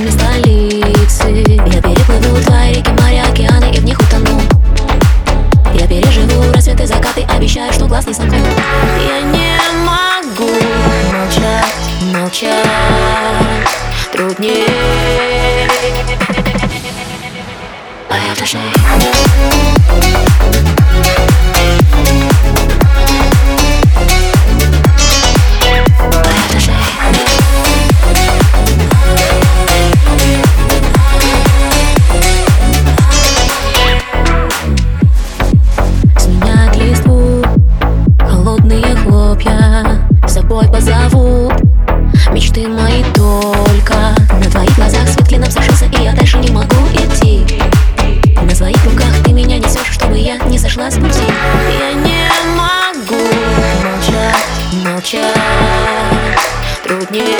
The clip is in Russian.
глазами столицы Я переплыву твои реки, моря, океаны и в них утону. Я переживу рассветы, закаты, обещаю, что глаз не сомкну. Я не могу молчать, молчать. Труднее. А я с Я не могу молчать, молчать. Труднее.